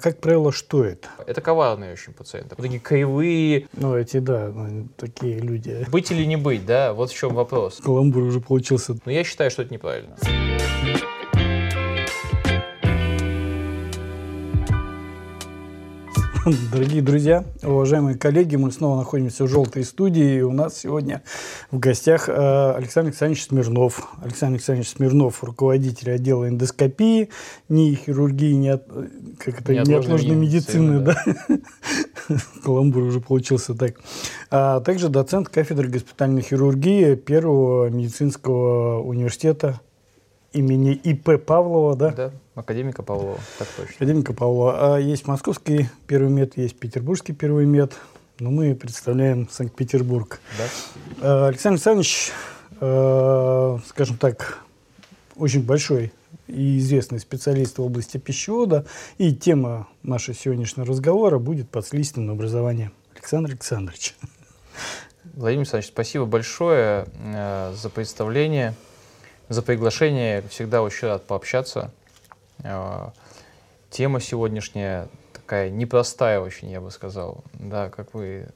как правило, что это? Это коварные очень пациенты. Такие кривые. Ну, эти, да, ну, такие люди. Быть или не быть, да? Вот в чем вопрос. Каламбур уже получился. Но я считаю, что это неправильно. Дорогие друзья, уважаемые коллеги, мы снова находимся в «Желтой студии». И у нас сегодня в гостях э, Александр Александрович Смирнов. Александр Александрович Смирнов, руководитель отдела эндоскопии, не хирургии, не от, как это, неотложной медицины. Да. Да. Каламбур уже получился так. А также доцент кафедры госпитальной хирургии Первого медицинского университета имени И.П. Павлова, да? Да, академика Павлова, так точно. Академика Павлова. А есть московский первый мед, есть петербургский первый мед, но мы представляем Санкт-Петербург. Да. А, Александр Александрович, а, скажем так, очень большой и известный специалист в области пищевода, и тема нашего сегодняшнего разговора будет подследственное образование. Александр Александрович. Владимир Александрович, спасибо большое э, за представление за приглашение. Всегда очень рад пообщаться. А, тема сегодняшняя такая непростая очень, я бы сказал. Да, как вы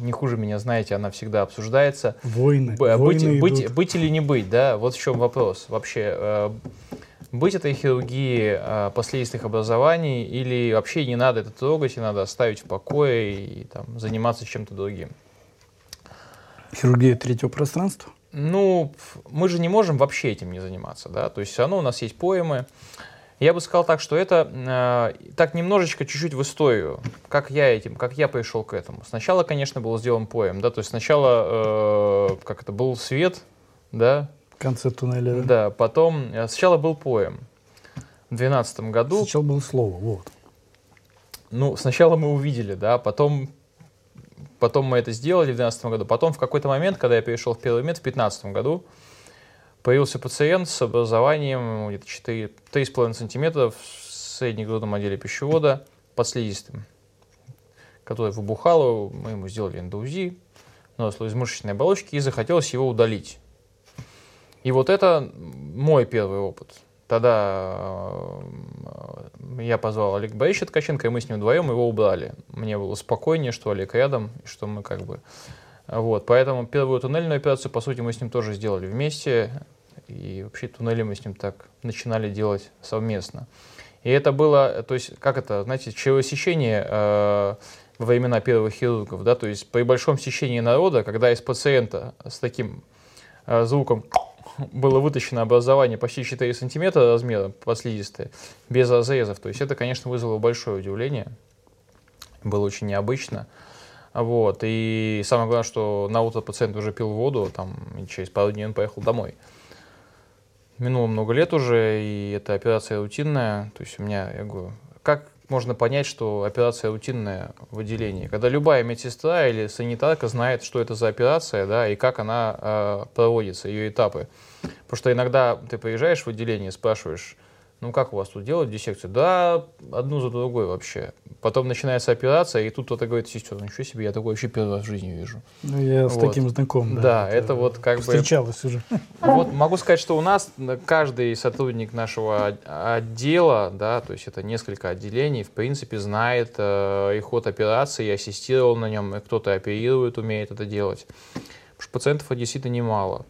не хуже меня знаете, она всегда обсуждается. Войны. Б- войны быть, быть, быть или не быть, да, вот в чем вопрос. Вообще, э, быть этой хирургии э, последствиях образований или вообще не надо это трогать, и надо оставить в покое и там, заниматься чем-то другим? Хирургия третьего пространства? Ну, мы же не можем вообще этим не заниматься, да, то есть все равно у нас есть поэмы. Я бы сказал так, что это э, так немножечко, чуть-чуть в историю, как я этим, как я пришел к этому. Сначала, конечно, был сделан поэм, да, то есть сначала, э, как это, был свет, да. В конце туннеля, да. Да, потом, э, сначала был поэм в 2012 году. Сначала было слово, вот. Ну, сначала мы увидели, да, потом Потом мы это сделали в 2012 году. Потом в какой-то момент, когда я перешел в первый мед в 2015 году, появился пациент с образованием где-то 3,5 сантиметра в среднегрудном отделе пищевода под слизистым, который выбухало. Мы ему сделали эндоузи, наросло из мышечной оболочки и захотелось его удалить. И вот это мой первый опыт. Тогда э, я позвал Олега Борисовича Ткаченко, и мы с ним вдвоем его убрали. Мне было спокойнее, что Олег рядом, и что мы как бы... Вот, поэтому первую туннельную операцию, по сути, мы с ним тоже сделали вместе, и вообще туннели мы с ним так начинали делать совместно. И это было, то есть, как это, знаете, чревосечение э, во времена первых хирургов, да, то есть при большом сечении народа, когда из пациента с таким э, звуком было вытащено образование почти 4 сантиметра размера подслизистое, без разрезов. То есть это, конечно, вызвало большое удивление. Было очень необычно. Вот. И самое главное, что на утро пациент уже пил воду, там, и через пару дней он поехал домой. Минуло много лет уже, и эта операция рутинная. То есть у меня, я говорю, как можно понять, что операция рутинная в отделении. Когда любая медсестра или санитарка знает, что это за операция, да, и как она э, проводится, ее этапы. Потому что иногда ты приезжаешь в отделение, спрашиваешь, ну как у вас тут делают диссекцию? Да, одну за другой вообще. Потом начинается операция, и тут кто-то говорит, сестер, ну ничего себе, я такой вообще первый раз в жизни вижу. Ну, я вот. с таким знаком, да. Да, это, это вот как встречалось бы... уже. Вот могу сказать, что у нас каждый сотрудник нашего отдела, да, то есть это несколько отделений, в принципе, знает э, и ход операции, и ассистировал на нем, и кто-то оперирует, умеет это делать. Потому что пациентов действительно немало.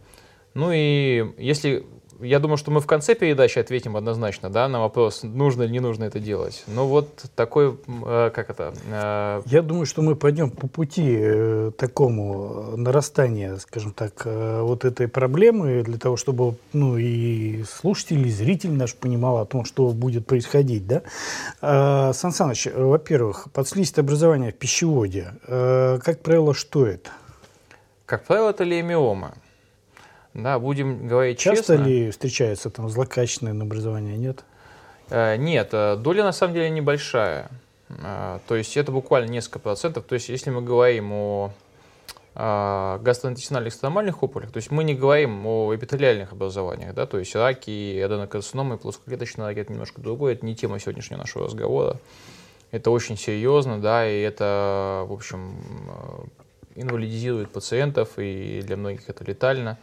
Ну и если я думаю, что мы в конце передачи ответим однозначно, да, на вопрос, нужно или не нужно это делать. Ну вот такой, э, как это? Э... Я думаю, что мы пойдем по пути э, такому нарастания, скажем так, э, вот этой проблемы для того, чтобы, ну и слушатель, и зритель наш понимал о том, что будет происходить, да. Э, Сан Саныч, во-первых, подслизистое образование в пищеводе, э, как правило, что это? Как правило, это леймиома. Да, будем говорить Часто честно. ли встречаются там злокачественные образования, нет? Э, нет, э, доля на самом деле небольшая. Э, то есть это буквально несколько процентов. То есть если мы говорим о гастроинтестинальных стомальных опухолях, то есть мы не говорим о эпителиальных образованиях, да, то есть раки, аденокарциномы, плоскоклеточные раки, это немножко другое, это не тема сегодняшнего нашего разговора. Это очень серьезно, да, и это, в общем, инвалидизирует пациентов, и для многих это летально.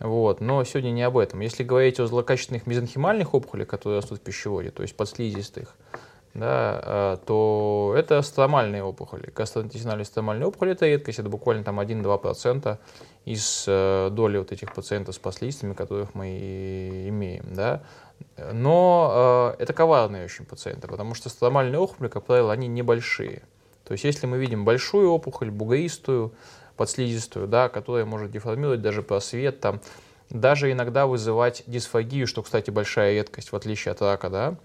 Вот. Но сегодня не об этом. Если говорить о злокачественных мезенхимальных опухолях, которые растут в пищеводе, то есть подслизистых, да, э, то это стомальные опухоли. Гастроинтестинальные стомальные опухоли – это редкость, это буквально там 1-2% из э, доли вот этих пациентов с последствиями, которых мы имеем. Да. Но э, это коварные очень пациенты, потому что стомальные опухоли, как правило, они небольшие. То есть если мы видим большую опухоль, бугристую, подслизистую, да, которая может деформировать даже просвет, там, даже иногда вызывать дисфагию, что, кстати, большая редкость, в отличие от рака, да,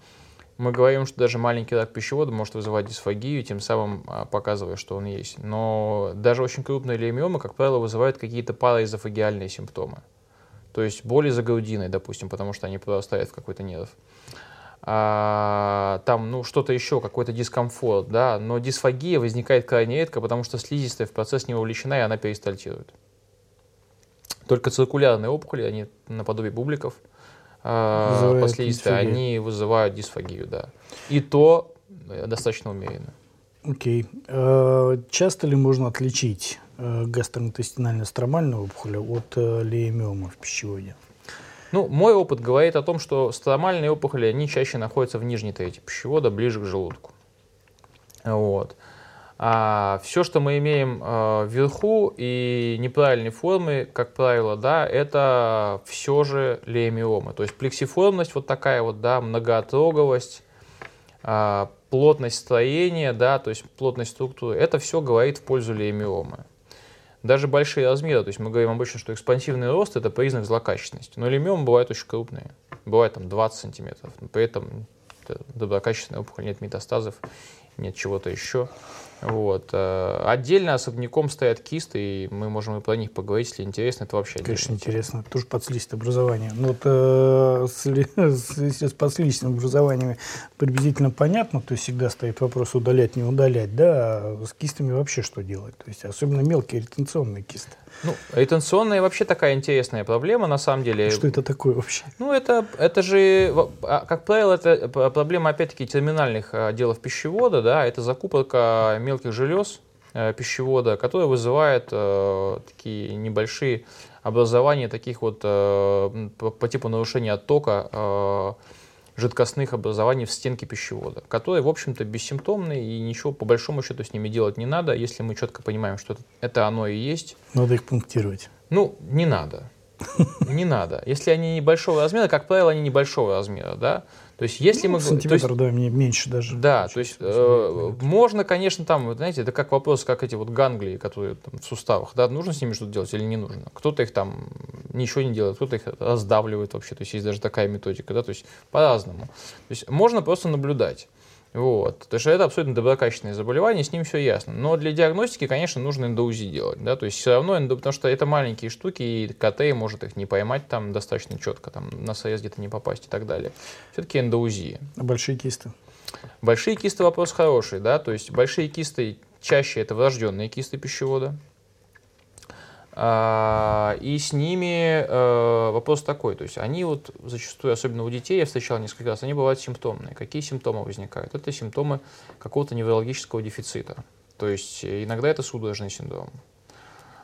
мы говорим, что даже маленький рак пищевода может вызывать дисфагию, тем самым а, показывая, что он есть. Но даже очень крупные леймиомы, как правило, вызывают какие-то параэзофагиальные симптомы. То есть боли за грудиной, допустим, потому что они прорастают в какой-то нерв. А, там, ну, что-то еще, какой-то дискомфорт, да, но дисфагия возникает крайне редко, потому что слизистая в процесс не вовлечена, и она перистальтирует. Только циркулярные опухоли, они наподобие бубликов, а, последствия, они вызывают дисфагию, да. И то э, достаточно умеренно. Окей. Okay. А, часто ли можно отличить э, гастроинтестинально-стромальную опухоль от э, леймиома в пищеводе? Ну, мой опыт говорит о том, что стромальные опухоли, они чаще находятся в нижней трети пищевода, ближе к желудку. Вот. А все, что мы имеем э, вверху и неправильной формы, как правило, да, это все же леймиомы. То есть плексиформность вот такая вот, да, многоотроговость, э, плотность строения, да, то есть плотность структуры, это все говорит в пользу леймиомы. Даже большие размеры, то есть мы говорим обычно, что экспансивный рост – это признак злокачественности. Но лимиомы бывают очень крупные, бывает там 20 сантиметров, но при этом это доброкачественная опухоль, нет метастазов, нет чего-то еще. Вот. Э, отдельно особняком стоят кисты, и мы можем и про них поговорить, если интересно. Это вообще Конечно, интересно. Это тоже подслизистое образование. Но вот э, с, с, с подслизистым образованиями приблизительно понятно, то есть всегда стоит вопрос удалять, не удалять, да, а с кистами вообще что делать? То есть особенно мелкие ретенционные кисты. Ну, ретенционная вообще такая интересная проблема, на самом деле. Что это такое вообще? Ну, это, это же, а, как правило, это проблема, опять-таки, терминальных отделов пищевода, да, это закупорка мелких желез э, пищевода, которая вызывает э, такие небольшие образования таких вот э, по, типу нарушения оттока жидкостных образований в стенке пищевода, которые, в общем-то, бессимптомные и ничего по большому счету с ними делать не надо, если мы четко понимаем, что это, это оно и есть. Надо их пунктировать. Ну, не надо. Не надо. Если они небольшого размера, как правило, они небольшого размера, да, то есть, если ну, мы... Сантиметр, есть, да, меньше даже. Да, то есть, э, можно, конечно, там, знаете, это как вопрос, как эти вот ганглии, которые там, в суставах, да, нужно с ними что-то делать или не нужно. Кто-то их там ничего не делает, кто-то их раздавливает вообще, то есть, есть даже такая методика, да, то есть, по-разному. То есть, можно просто наблюдать. Вот. Потому что это абсолютно доброкачественное заболевание, с ним все ясно. Но для диагностики, конечно, нужно эндоузи делать. Да? То есть все равно, эндо... потому что это маленькие штуки, и КТ может их не поймать там достаточно четко, там на срез где-то не попасть и так далее. Все-таки эндоузи. А большие кисты? Большие кисты вопрос хороший, да, то есть большие кисты чаще это врожденные кисты пищевода, и с ними э, вопрос такой, то есть они вот зачастую, особенно у детей, я встречал несколько раз, они бывают симптомные. Какие симптомы возникают? Это симптомы какого-то неврологического дефицита. То есть иногда это судорожный синдром.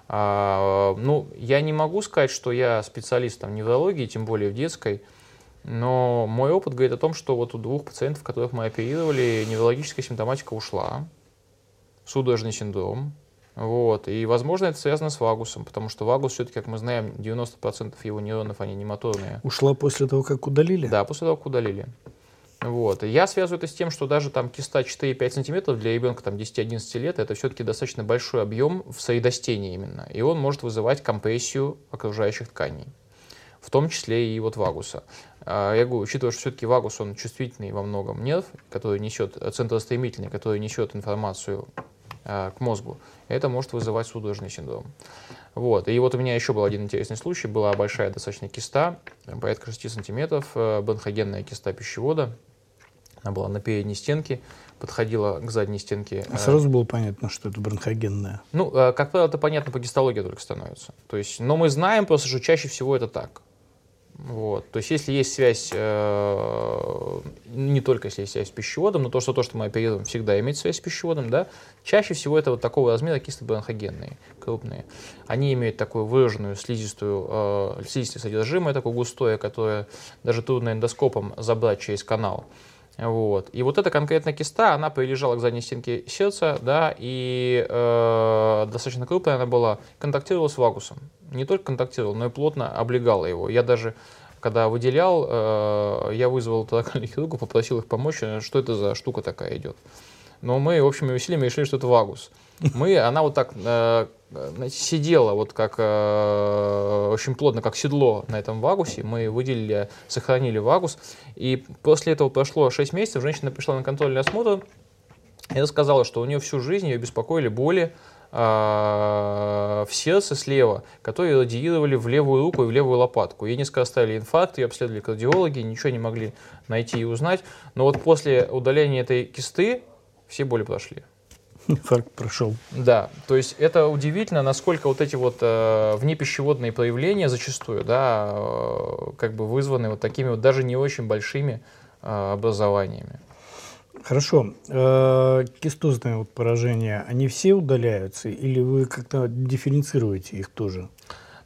А, ну, я не могу сказать, что я специалист в неврологии, тем более в детской, но мой опыт говорит о том, что вот у двух пациентов, которых мы оперировали, неврологическая симптоматика ушла, судорожный синдром, вот. И, возможно, это связано с вагусом, потому что вагус, все-таки, как мы знаем, 90% его нейронов, они не моторные. Ушла после того, как удалили? Да, после того, как удалили. Вот. И я связываю это с тем, что даже там киста 4-5 сантиметров для ребенка там, 10-11 лет это все-таки достаточно большой объем в средостении именно. И он может вызывать компрессию окружающих тканей, в том числе и вот вагуса. А, я говорю, учитывая, что все-таки вагус, он чувствительный во многом нерв, который несет, центростремительный, который несет информацию к мозгу, это может вызывать судорожный синдром. Вот. И вот у меня еще был один интересный случай. Была большая достаточно киста, порядка 6 сантиметров, э, бронхогенная киста пищевода. Она была на передней стенке, подходила к задней стенке. А сразу было понятно, что это бронхогенная? Ну, э, как правило, это понятно по гистологии только становится. То есть, но мы знаем просто, что чаще всего это так. Вот. То есть, если есть связь, э, не только если есть связь с пищеводом, но то, что то, что мы оперируем, всегда имеет связь с пищеводом, да, чаще всего это вот такого размера кисты бронхогенные, крупные. Они имеют такую выраженную слизистую, э, слизистое содержимое, такое густое, которое даже трудно эндоскопом забрать через канал. Вот. И вот эта конкретная киста, она прилежала к задней стенке сердца, да, и э, достаточно крупная она была, контактировала с вагусом. Не только контактировала, но и плотно облегала его. Я даже, когда выделял, э, я вызвал тонакальных хирургов, попросил их помочь, э, что это за штука такая идет. Но мы общими усилиями решили, что это вагус. Мы, она вот так э, сидела вот как э, очень плотно, как седло на этом вагусе. Мы выделили, сохранили вагус. И после этого прошло 6 месяцев, женщина пришла на контрольный осмотр и рассказала, что у нее всю жизнь ее беспокоили боли э, в сердце слева, которые радиировали в левую руку и в левую лопатку. Ей несколько ставили инфаркт, ее обследовали кардиологи, ничего не могли найти и узнать. Но вот после удаления этой кисты все боли прошли. Инфаркт прошел. Да, то есть это удивительно, насколько вот эти вот э, внепищеводные проявления зачастую, да, э, как бы вызваны вот такими вот даже не очень большими э, образованиями. Хорошо. Э, кистозные вот поражения, они все удаляются или вы как-то дифференцируете их тоже?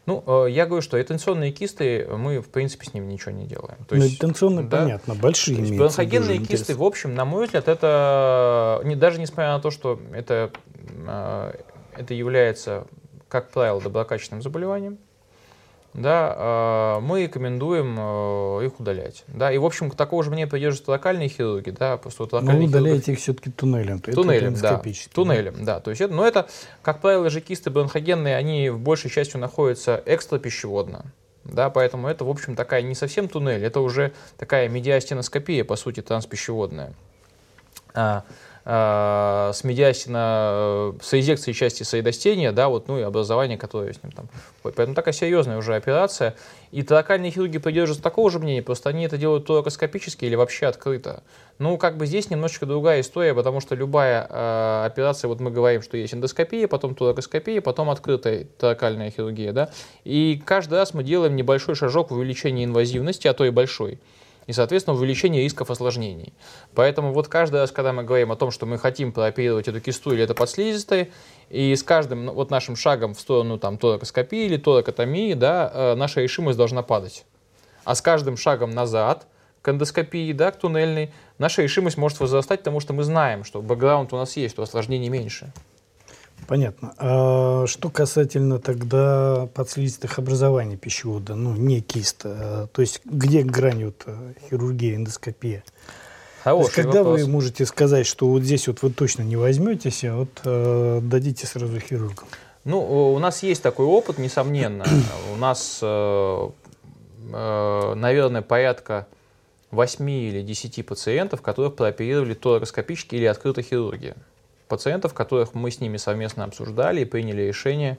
Ну, э, я говорю, что интенционные кисты, мы, в принципе, с ними ничего не делаем. То ну, интенционные, да, понятно, большие то Бронхогенные кисты, в общем, на мой взгляд, это, не, даже несмотря на то, что это, э, это является, как правило, доброкачественным заболеванием, да, а, мы рекомендуем э, их удалять. Да, и, в общем, такого же мне придерживаются локальные хирурги. Да, просто Но вы удаляете их все-таки туннелем. Туннелем, да. Туннелем, да. То есть это, но это, как правило, же кисты бронхогенные, они в большей частью находятся экстрапищеводно. Да, поэтому это, в общем, такая не совсем туннель, это уже такая медиастеноскопия, по сути, транспищеводная. Э, с медиасина, э, с резекцией части соедостения, да, вот, ну и образование, которое с ним там. Поэтому такая серьезная уже операция. И торакальные хирурги придерживаются такого же мнения, просто они это делают торакоскопически или вообще открыто. Ну, как бы здесь немножечко другая история, потому что любая э, операция, вот мы говорим, что есть эндоскопия, потом торакоскопия, потом открытая торакальная хирургия, да, и каждый раз мы делаем небольшой шажок в увеличении инвазивности, а то и большой и, соответственно, увеличение рисков осложнений. Поэтому вот каждый раз, когда мы говорим о том, что мы хотим прооперировать эту кисту или это подслизистой, и с каждым ну, вот нашим шагом в сторону там, торакоскопии или торакотомии, да, э, наша решимость должна падать. А с каждым шагом назад, к эндоскопии, да, к туннельной, наша решимость может возрастать, потому что мы знаем, что бэкграунд у нас есть, что осложнений меньше. Понятно. А что касательно тогда подслизистых образований пищевода, ну, не киста, то есть где грань вот хирургия, эндоскопия? Хороший есть, когда вопрос. вы можете сказать, что вот здесь вот вы точно не возьметесь, а вот э, дадите сразу хирургам? Ну, у нас есть такой опыт, несомненно. У нас, э, э, наверное, порядка 8 или 10 пациентов, которых прооперировали торакоскопически или открытой хирургии пациентов, которых мы с ними совместно обсуждали и приняли решение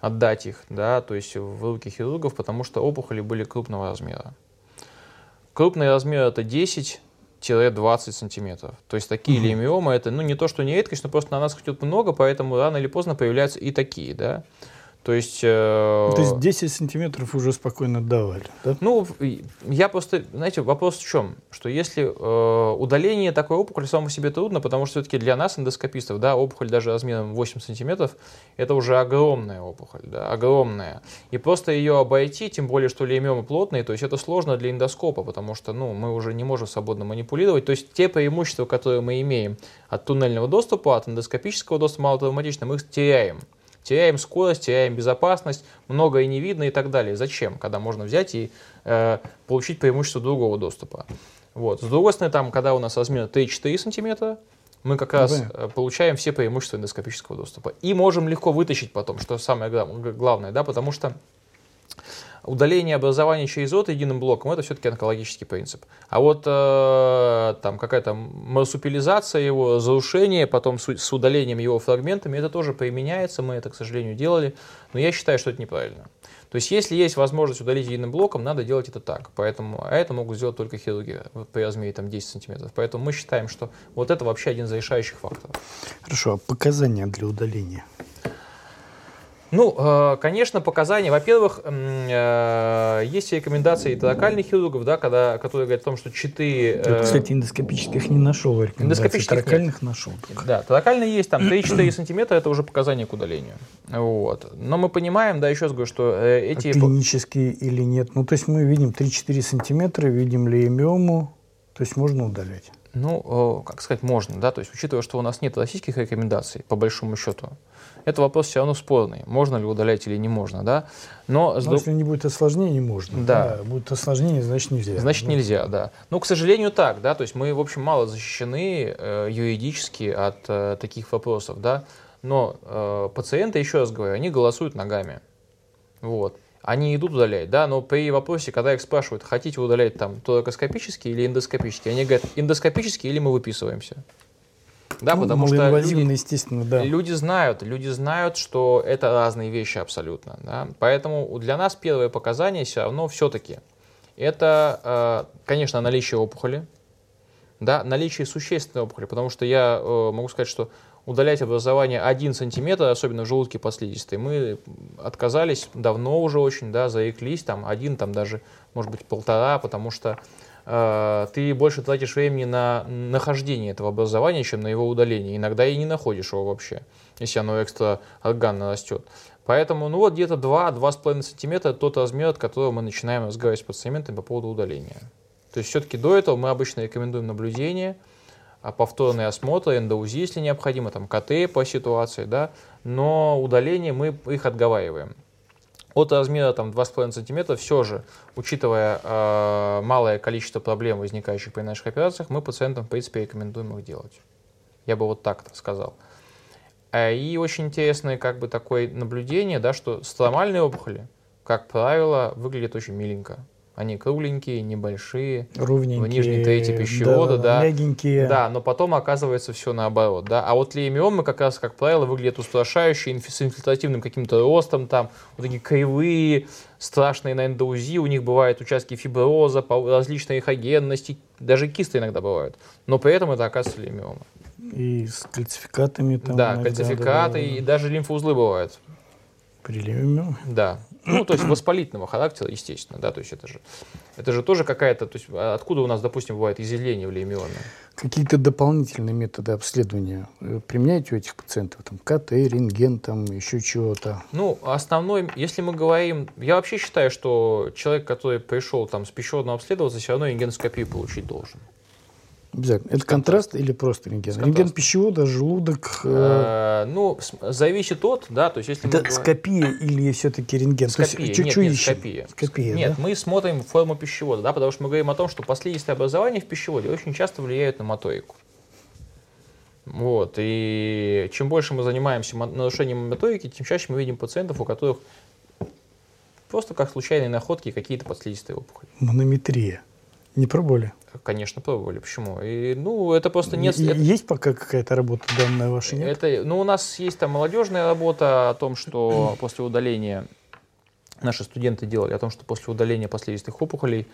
отдать их, да, то есть в руки хирургов, потому что опухоли были крупного размера. Крупный размер это 10-20 сантиметров. То есть такие угу. лимиомы, это ну, не то, что не редкость, но просто на нас хотят много, поэтому рано или поздно появляются и такие. Да? То есть... Э, То есть 10 сантиметров уже спокойно давали, да? Ну, я просто, знаете, вопрос в чем? Что если э, удаление такой опухоли само себе трудно, потому что все-таки для нас, эндоскопистов, да, опухоль даже размером 8 сантиметров, это уже огромная опухоль, да, огромная. И просто ее обойти, тем более, что леймиомы плотные, то есть это сложно для эндоскопа, потому что, ну, мы уже не можем свободно манипулировать. То есть те преимущества, которые мы имеем от туннельного доступа, от эндоскопического доступа малотравматично, мы их теряем теряем скорость, теряем безопасность, многое не видно и так далее. Зачем, когда можно взять и э, получить преимущество другого доступа? Вот. С другой стороны, там, когда у нас размер 3-4 сантиметра, мы как раз да. Э, получаем все преимущества эндоскопического доступа. И можем легко вытащить потом, что самое главное, да, потому что удаление образования через рот единым блоком это все-таки онкологический принцип. А вот э, там какая-то марсупилизация его, разрушение, потом с, с удалением его фрагментами, это тоже применяется, мы это, к сожалению, делали, но я считаю, что это неправильно. То есть, если есть возможность удалить единым блоком, надо делать это так. Поэтому, а это могут сделать только хирурги при размере там, 10 сантиметров. Поэтому мы считаем, что вот это вообще один из решающих факторов. Хорошо, а показания для удаления? Ну, э, конечно, показания. Во-первых, э, есть рекомендации локальных хирургов, да, когда, которые говорят о том, что читы... Ты, кстати, эндоскопических не нашел Эндоскопических Торакальных нашел. Только. Да, торакальные есть, там 3-4 сантиметра, это уже показания к удалению. Вот. Но мы понимаем, да, еще раз говорю, что э, эти... А клинические или нет? Ну, то есть мы видим 3-4 сантиметра, видим леймиому, То есть можно удалять? Ну, как сказать, можно, да, то есть учитывая, что у нас нет российских рекомендаций, по большому счету, это вопрос все равно спорный, можно ли удалять или не можно, да. Но, Но если не будет осложнений, можно. Да. да. Будет осложнение, значит нельзя. Значит ну. нельзя, да. Ну, к сожалению, так, да, то есть мы, в общем, мало защищены э, юридически от э, таких вопросов, да. Но э, пациенты, еще раз говорю, они голосуют ногами, вот они идут удалять, да, но при вопросе, когда их спрашивают, хотите удалять там торакоскопически или эндоскопически, они говорят, эндоскопически или мы выписываемся. Да, ну, потому что люди, естественно, да. люди знают, люди знают, что это разные вещи абсолютно. Да? Поэтому для нас первое показание все равно все-таки это, э, конечно, наличие опухоли, да, наличие существенной опухоли, потому что я э, могу сказать, что удалять образование 1 сантиметр, особенно в желудке подслизистой, мы отказались давно уже очень, да, заиклись, там один, там даже, может быть, полтора, потому что ты больше тратишь времени на нахождение этого образования, чем на его удаление. Иногда и не находишь его вообще, если оно экстра органно растет. Поэтому, ну вот где-то 2-2,5 сантиметра тот размер, от которого мы начинаем разговаривать с пациентами по поводу удаления. То есть все-таки до этого мы обычно рекомендуем наблюдение – а повторный осмотр, эндоузи, если необходимо, там КТ по ситуации, да, но удаление мы их отговариваем. От размера там 2,5 см все же, учитывая э, малое количество проблем, возникающих при наших операциях, мы пациентам, в принципе, рекомендуем их делать. Я бы вот так сказал. А, и очень интересное как бы такое наблюдение, да, что стромальные опухоли, как правило, выглядят очень миленько. Они кругленькие, небольшие, Ровненькие, в нижней трети пищевода, да, да, мягенькие. Да, но потом оказывается все наоборот, да. А вот леймиомы как раз, как правило, выглядят устрашающие, с инфильтративным каким-то ростом, там, вот такие кривые, страшные на эндоузи, у них бывают участки фиброза, различной эхогенности, даже кисты иногда бывают. Но при этом это оказывается леймиома. И с кальцификатами там. Да, иногда, кальцификаты, да, да, да. и даже лимфоузлы бывают. При леймиоме? Да. Ну, то есть воспалительного характера, естественно, да, то есть это же, это же тоже какая-то, то есть а откуда у нас, допустим, бывает изъявление в леймиоме? Какие-то дополнительные методы обследования э, применяете у этих пациентов? Там КТ, рентген, там еще чего-то? Ну, основной, если мы говорим, я вообще считаю, что человек, который пришел там с пищеводного обследоваться, все равно рентгеноскопию получить должен. Обязательно. Это контраст или просто рентген? Рентген пищевода, желудок? Э... э ну, зависит от, да, то есть если Это мы... скопия или все-таки рентген? Скопия, есть, нет, нет, скопия. скопия нет, да? мы смотрим форму пищевода, да, потому что мы говорим о том, что последствия образования в пищеводе очень часто влияют на моторику. Вот, и чем больше мы занимаемся нарушением моторики, тем чаще мы видим пациентов, у которых просто как случайные находки какие-то подслизистые опухоли. Манометрия. Не пробовали? Конечно, пробовали. Почему? И, ну, это просто нет... И, это, есть пока какая-то работа данная ваша, нет? Это, ну, у нас есть там молодежная работа о том, что после удаления, наши студенты делали, о том, что после удаления последствий опухолей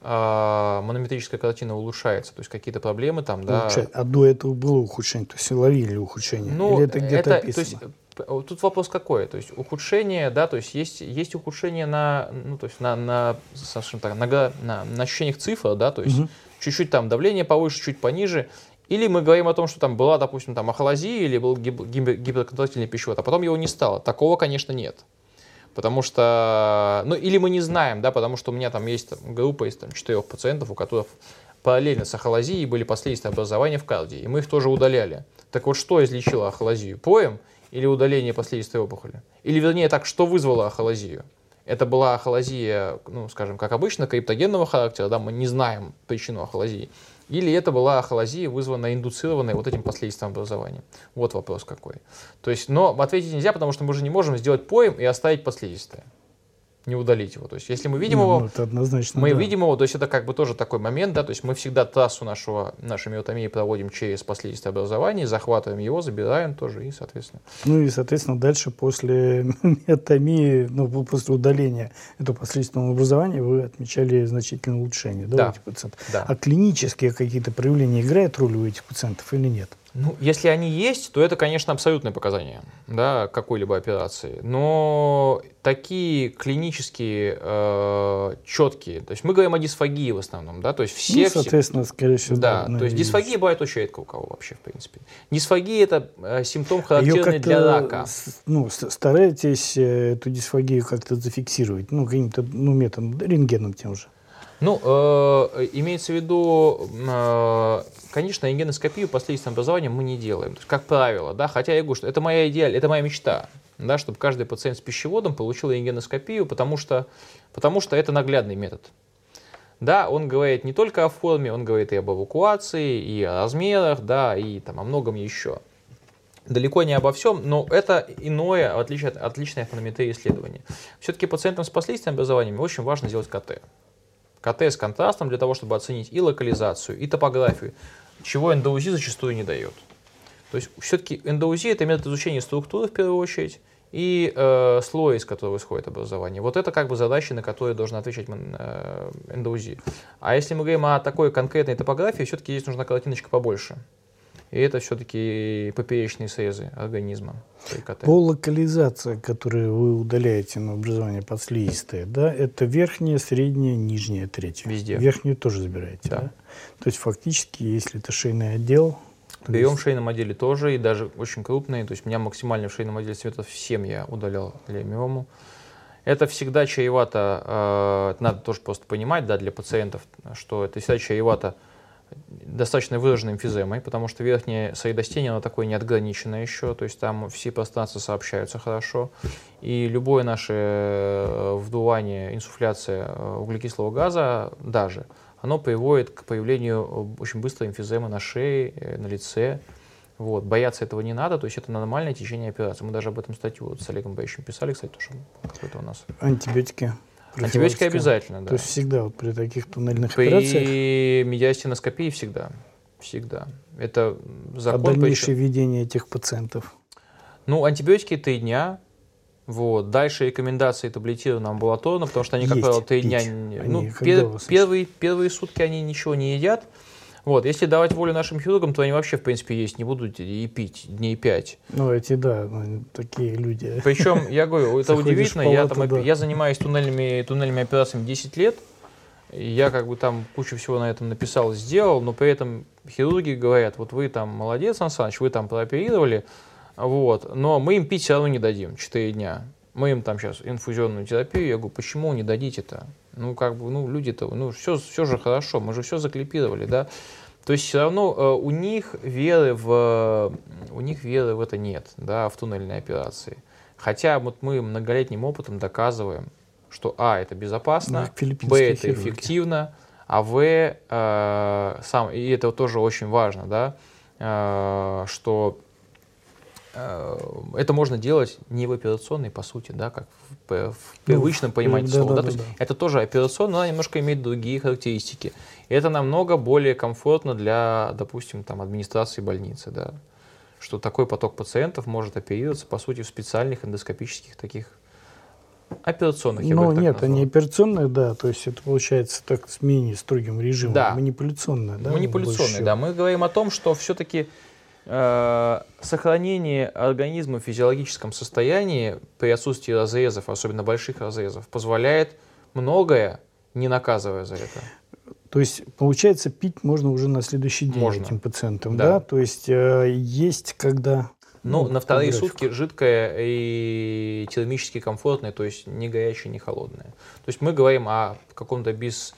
а, манометрическая картина улучшается, то есть какие-то проблемы там, да. А до этого было ухудшение, то есть ловили ухудшение? Ну, Или это где-то это, описано? То есть, Тут вопрос какой, то есть ухудшение, да, то есть есть, есть ухудшение на, ну, то есть на, на, скажем так, на, на, на ощущениях цифр, да, то есть угу. чуть-чуть там давление повыше, чуть пониже, или мы говорим о том, что там была, допустим, там ахолазия или был гиперконтрактильный пищевод, а потом его не стало. Такого, конечно, нет. Потому что, ну, или мы не знаем, да, потому что у меня там есть там, группа из там, четырех пациентов, у которых параллельно с ахолазией были последствия образования в кардии, и мы их тоже удаляли. Так вот, что излечило ахолазию? Поем или удаление последствий опухоли? Или, вернее, так, что вызвало ахолазию? Это была ахолазия, ну, скажем, как обычно, криптогенного характера, да, мы не знаем причину ахолазии. Или это была ахолазия, вызванная, индуцированная вот этим последствием образования. Вот вопрос какой. То есть, но ответить нельзя, потому что мы же не можем сделать поем и оставить последствия не удалить его. То есть, если мы видим ну, его, это однозначно, мы да. видим его, то есть это как бы тоже такой момент, да, то есть мы всегда трассу нашего, нашей миотомии проводим через последствия образования, захватываем его, забираем тоже и, соответственно. Ну и, соответственно, дальше после миотомии, ну, после удаления этого последственного образования вы отмечали значительное улучшение, да, да. у этих пациентов. Да. А клинические какие-то проявления играют роль у этих пациентов или нет? Ну, если они есть, то это, конечно, абсолютное показание да, какой-либо операции. Но такие клинические, э, четкие, то есть мы говорим о дисфагии в основном, да, то есть все... Ну, соответственно, скорее всего. Да, да то есть дисфагия бывает очень редко у кого вообще, в принципе. Дисфагия это э, симптом характерный для рака. Ну, стараетесь э, эту дисфагию как-то зафиксировать, ну, каким-то ну, методом, рентгеном тем же. Ну, э, имеется в виду, э, конечно, рентгеноскопию по следственным образованиям мы не делаем. Есть, как правило, да, хотя я говорю, что это моя идея, это моя мечта, да, чтобы каждый пациент с пищеводом получил рентгеноскопию, потому что, потому что это наглядный метод. Да, он говорит не только о форме, он говорит и об эвакуации, и о размерах, да, и там, о многом еще. Далеко не обо всем, но это иное, отличие, отличное фонометрия исследование. Все-таки пациентам с последственным образованием очень важно сделать КТ. КТ с контрастом для того, чтобы оценить и локализацию, и топографию, чего эндоузи зачастую не дает. То есть все-таки эндоузи это метод изучения структуры в первую очередь, и э, слой, из которого исходит образование. Вот это как бы задачи, на которые должен отвечать э. А если мы говорим о такой конкретной топографии, все-таки здесь нужна картиночка побольше. И это все-таки поперечные срезы организма. По локализации, которую вы удаляете на образование подслизистое, да, это верхняя, средняя, нижняя треть. Везде. Верхнюю тоже забираете, да? да? То есть фактически, если это шейный отдел, Берем есть... в шейном отделе тоже, и даже очень крупные. То есть у меня максимально в шейном отделе цветов 7 я удалял для миому. Это всегда чревато, э, надо тоже просто понимать, да, для пациентов, что это всегда чревато достаточно выраженной эмфиземой, потому что верхнее средостение, оно такое неотграниченное еще, то есть там все пространства сообщаются хорошо, и любое наше э, вдувание, инсуфляция э, углекислого газа даже, оно приводит к появлению очень быстрой эмфиземы на шее, э, на лице, вот. Бояться этого не надо, то есть это нормальное течение операции. Мы даже об этом статью вот с Олегом Боевичем писали, кстати, тоже какой-то у нас. Антибиотики Антибиотики обязательно, да. То есть всегда вот при таких туннельных при операциях? При медиастиноскопии всегда. Всегда. Это закон. А дальнейшее причем... ведение этих пациентов? Ну, антибиотики три дня. Вот. Дальше рекомендации таблетированы амбулаторно, потому что они, как правило, три дня... ну, пер, первые, первые сутки они ничего не едят. Вот, если давать волю нашим хирургам, то они вообще, в принципе, есть не будут и пить дней пять. Ну, эти, да, ну, такие люди. Причем, я говорю, это удивительно, я, там, да. я занимаюсь туннельными, туннельными операциями 10 лет, я как бы там кучу всего на этом написал, сделал, но при этом хирурги говорят, вот вы там молодец, Сан Саныч, вы там прооперировали, вот, но мы им пить все равно не дадим 4 дня. Мы им там сейчас инфузионную терапию, я говорю, почему не дадите-то? Ну, как бы, ну, люди-то, ну, все, все же хорошо, мы же все заклипировали, да. То есть все равно э, у них веры в, у них веры в это нет, да, в туннельные операции. Хотя вот мы многолетним опытом доказываем, что А, это безопасно, ну, Б, это хирурги. эффективно, а В, э, сам, и это тоже очень важно, да, э, что это можно делать не в операционной, по сути, да, как в, в ну, привычном ну, понимании да, слова. Да, да, да, то есть да. Это тоже операционная, но она немножко имеет другие характеристики. И это намного более комфортно для, допустим, там, администрации больницы, да, что такой поток пациентов может оперироваться, по сути, в специальных эндоскопических таких операционных. Ну, нет, они операционные, да, то есть это получается так с менее строгим режимом. Да. Манипуляционные, да? Манипуляционные, да. Мы говорим о том, что все-таки Э, сохранение организма в физиологическом состоянии при отсутствии разрезов, особенно больших разрезов, позволяет многое, не наказывая за это. То есть, получается, пить можно уже на следующий день можно. этим пациентам, да? да? То есть, э, есть когда... Ну, ну на вторые сутки жидкое и термически комфортное, то есть не горячее, не холодное. То есть мы говорим о каком-то без,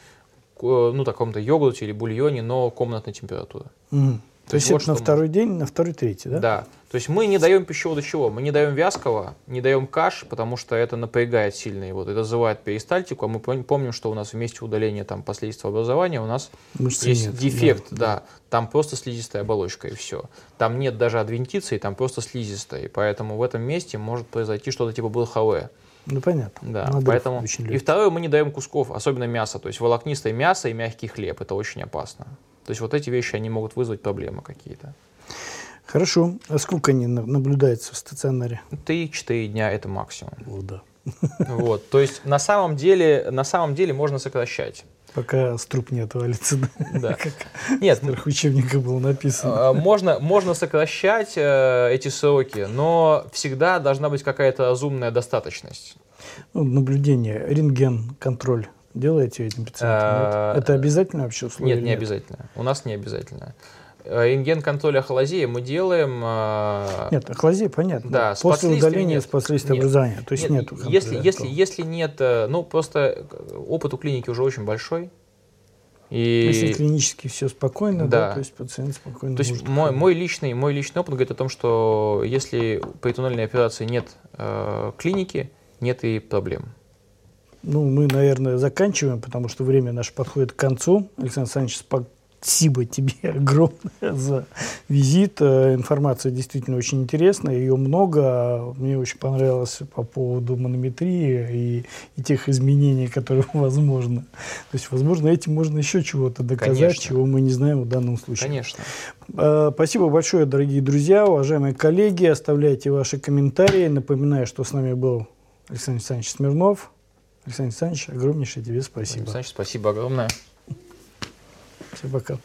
э, ну, таком-то йогурте или бульоне, но комнатной температуры. Mm. То, есть, вот это на второй мы... день, на второй, третий, да? Да. То есть мы не даем пищевода чего? Мы не даем вязкого, не даем каш, потому что это напрягает сильно его. Это вызывает перистальтику, а мы помним, что у нас вместе удаления там последствий образования у нас Мышцы есть нет, дефект, да, да. Там просто слизистая оболочка и все. Там нет даже адвентиции, там просто слизистая. И поэтому в этом месте может произойти что-то типа БЛХВ. Ну, понятно. Да, Надрыв поэтому... И второе, мы не даем кусков, особенно мяса. То есть волокнистое мясо и мягкий хлеб. Это очень опасно. То есть вот эти вещи, они могут вызвать проблемы какие-то. Хорошо. А сколько они наблюдаются в стационаре? Три-четыре дня это максимум. О, да. Вот, то есть на самом деле, на самом деле можно сокращать. Пока струп не отвалится. Да. Как Нет. В учебниках было написано. А, можно, можно сокращать э, эти сроки, но всегда должна быть какая-то разумная достаточность. Ну, наблюдение, рентген, контроль делаете этим пациентам? А, это обязательно вообще условие? Нет, не обязательно. У нас не обязательно. Э, рентген контроль ахолазии мы делаем... А, нет, ахолазия, понятно. Да, После удаления нет. с последствием образования. То есть нет, нет если, если, если нет... Э, ну, просто опыт у клиники уже очень большой. И... Если клинически все спокойно, да. да, то есть пациент спокойно То есть мой, мой, личный, мой личный опыт говорит о том, что если при туннельной операции нет э, клиники, нет и проблем. Ну, мы, наверное, заканчиваем, потому что время наше подходит к концу. Александр Александрович, Спасибо тебе огромное за визит. Э, информация действительно очень интересная, ее много. Мне очень понравилось по поводу манометрии и, и тех изменений, которые возможны. То есть, возможно, этим можно еще чего-то доказать, Конечно. чего мы не знаем в данном случае. Конечно. Э, спасибо большое, дорогие друзья, уважаемые коллеги. Оставляйте ваши комментарии. Напоминаю, что с нами был Александр Александрович Смирнов. Александр Александрович, огромнейшее тебе спасибо. Александр Александрович, спасибо огромное. Всем пока.